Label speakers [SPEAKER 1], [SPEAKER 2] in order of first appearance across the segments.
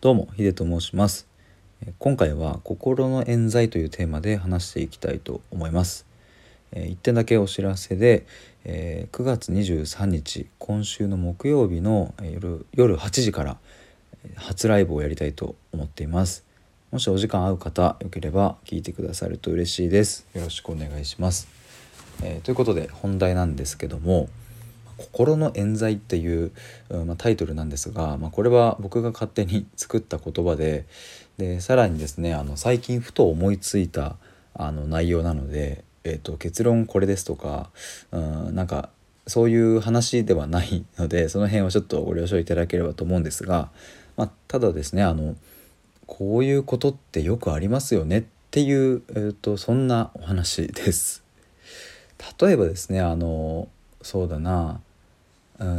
[SPEAKER 1] どうもヒデと申します。今回は心の冤罪というテーマで話していきたいと思います。1点だけお知らせで9月23日今週の木曜日の夜夜8時から初ライブをやりたいと思っています。もしお時間合う方よければ聞いてくださると嬉しいです。よろしくお願いします、えー、ということで本題なんですけども心の冤罪っていう、まあ、タイトルなんですが、まあ、これは僕が勝手に作った言葉ででさらにですねあの最近ふと思いついたあの内容なので、えーと、結論これですとか、うん、なんかそういう話ではないのでその辺はちょっとご了承いただければと思うんですが、まあ、ただですねあのこういうことってよくありますよねっていう、えーとそんなお話です。例えばですねあのそうだな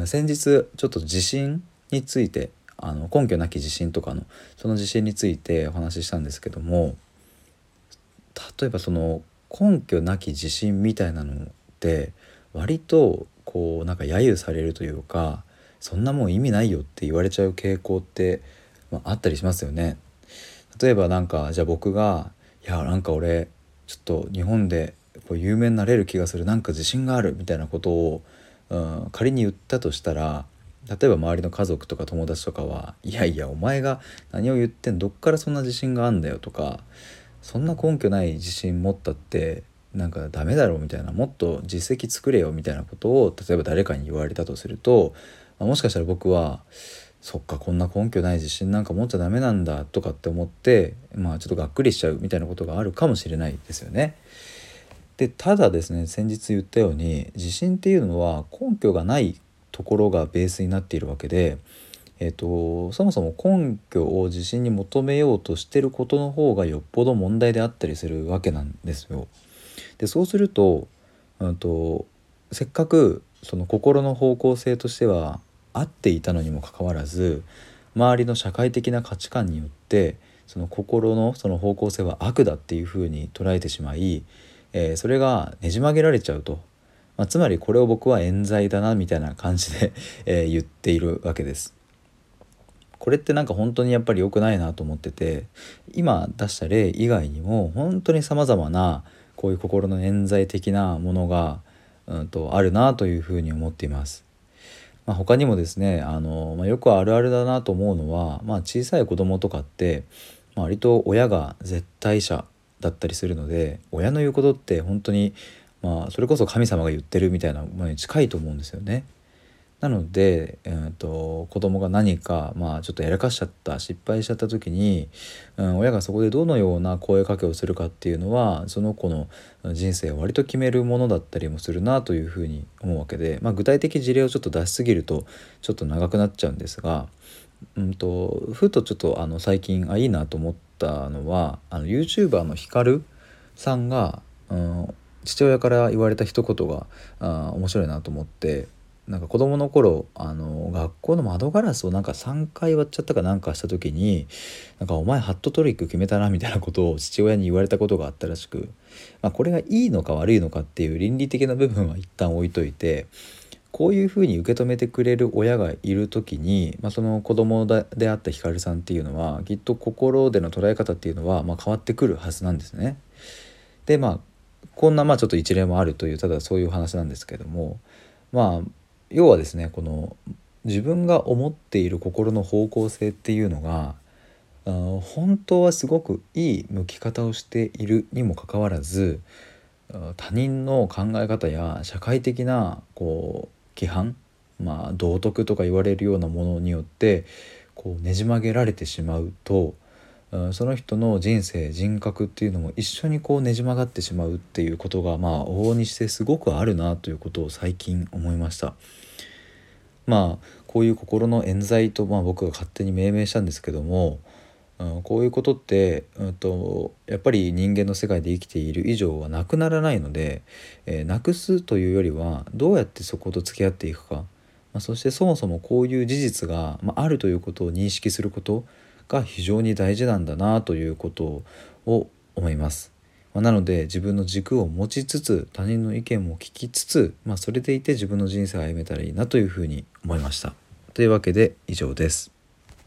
[SPEAKER 1] 先日ちょっと地震についてあの根拠なき地震とかのその地震についてお話ししたんですけども例えばその根拠なき地震みたいなのって割とこうなんか揶揄されるというかそんなもん意味ないよって言われちゃう傾向って、まあ、あったりしますよね。例えばなんかじゃあ僕が「いやなんか俺ちょっと日本でこう有名になれる気がするなんか自信がある」みたいなことをうん、仮に言ったとしたら例えば周りの家族とか友達とかは「いやいやお前が何を言ってんどっからそんな自信があんだよ」とか「そんな根拠ない自信持ったってなんかダメだろう」みたいなもっと実績作れよみたいなことを例えば誰かに言われたとすると、ま、もしかしたら僕は「そっかこんな根拠ない自信なんか持っちゃダメなんだ」とかって思ってまあちょっとがっくりしちゃうみたいなことがあるかもしれないですよね。でただですね先日言ったように地震っていうのは根拠がないところがベースになっているわけで、えーと、そもそも根拠を地震に求めようとしてることの方がよっぽど問題であったりするわけなんですよ。でそうすると,、うんと、せっかくその心の方向性としては合っていたのにもかかわらず周りの社会的な価値観によってその心のその方向性は悪だっていうふうに捉えてしまいえー、それがねじ曲げられちゃうと、まあ、つまりこれを僕は冤罪だなみたいな感じで えー、言っているわけです。これってなんか本当にやっぱり良くないなと思ってて今出した例以外にも本当にさまざまなこういう心の冤罪的なものが、うんと、あるなというふうに思っています。まあ、他にもですねあの、まあ、よくあるあるだなと思うのは、まあ、小さい子供とかって、まあ、割と親が絶対者だったりするので親の言うことって本当にまあそれこそ神様が言ってるみたいなものに近いと思うんですよね。なので、えーと、子供が何か、まあ、ちょっとやらかしちゃった失敗しちゃった時に、うん、親がそこでどのような声かけをするかっていうのはその子の人生を割と決めるものだったりもするなというふうに思うわけで、まあ、具体的事例をちょっと出しすぎるとちょっと長くなっちゃうんですが、うんと、ふとちょっとあの最近あいいなと思ってたのはあの YouTuber のヒカルさんが、うん、父親から言われた一言があ面白いなと思ってなんか子供の頃あの学校の窓ガラスをなんか3回割っちゃったかなんかした時になんかお前ハットトリック決めたなみたいなことを父親に言われたことがあったらしく、まあ、これがいいのか悪いのかっていう倫理的な部分は一旦置いといてこういうふうに受け止めてくれる親がいる時に、まあ、その子供であったひかるさんっていうのはきっと心での捉え方っていうのはま変わってくるはずなんですね。でまあこんなまあちょっと一例もあるというただそういう話なんですけどもまあ要はですねこの自分が思っている心の方向性っていうのが本当はすごくいい向き方をしているにもかかわらず他人の考え方や社会的なこう規範、まあ、道徳とか言われるようなものによってこうねじ曲げられてしまうとその人の人生人格っていうのも一緒にこうねじ曲がってしまうっていうことがまあ往々にしてすごくあるなということを最近思いました。まあこういう心の冤罪とまあ僕が勝手に命名したんですけども、うん、こういうことって、うんと、やっぱり人間の世界で生きている以上はなくならないので、えー、なくすというよりはどうやってそこと付き合っていくか、まあ、そしてそもそもこういう事実が、まあ、あるということを認識することが非常に大事なんだなということを思います。まあ、なので自分の軸を持ちつつ他人の意見も聞きつつ、まあ、それでいて自分の人生を歩めたらいいなというふうに思いました。というわけで以上です。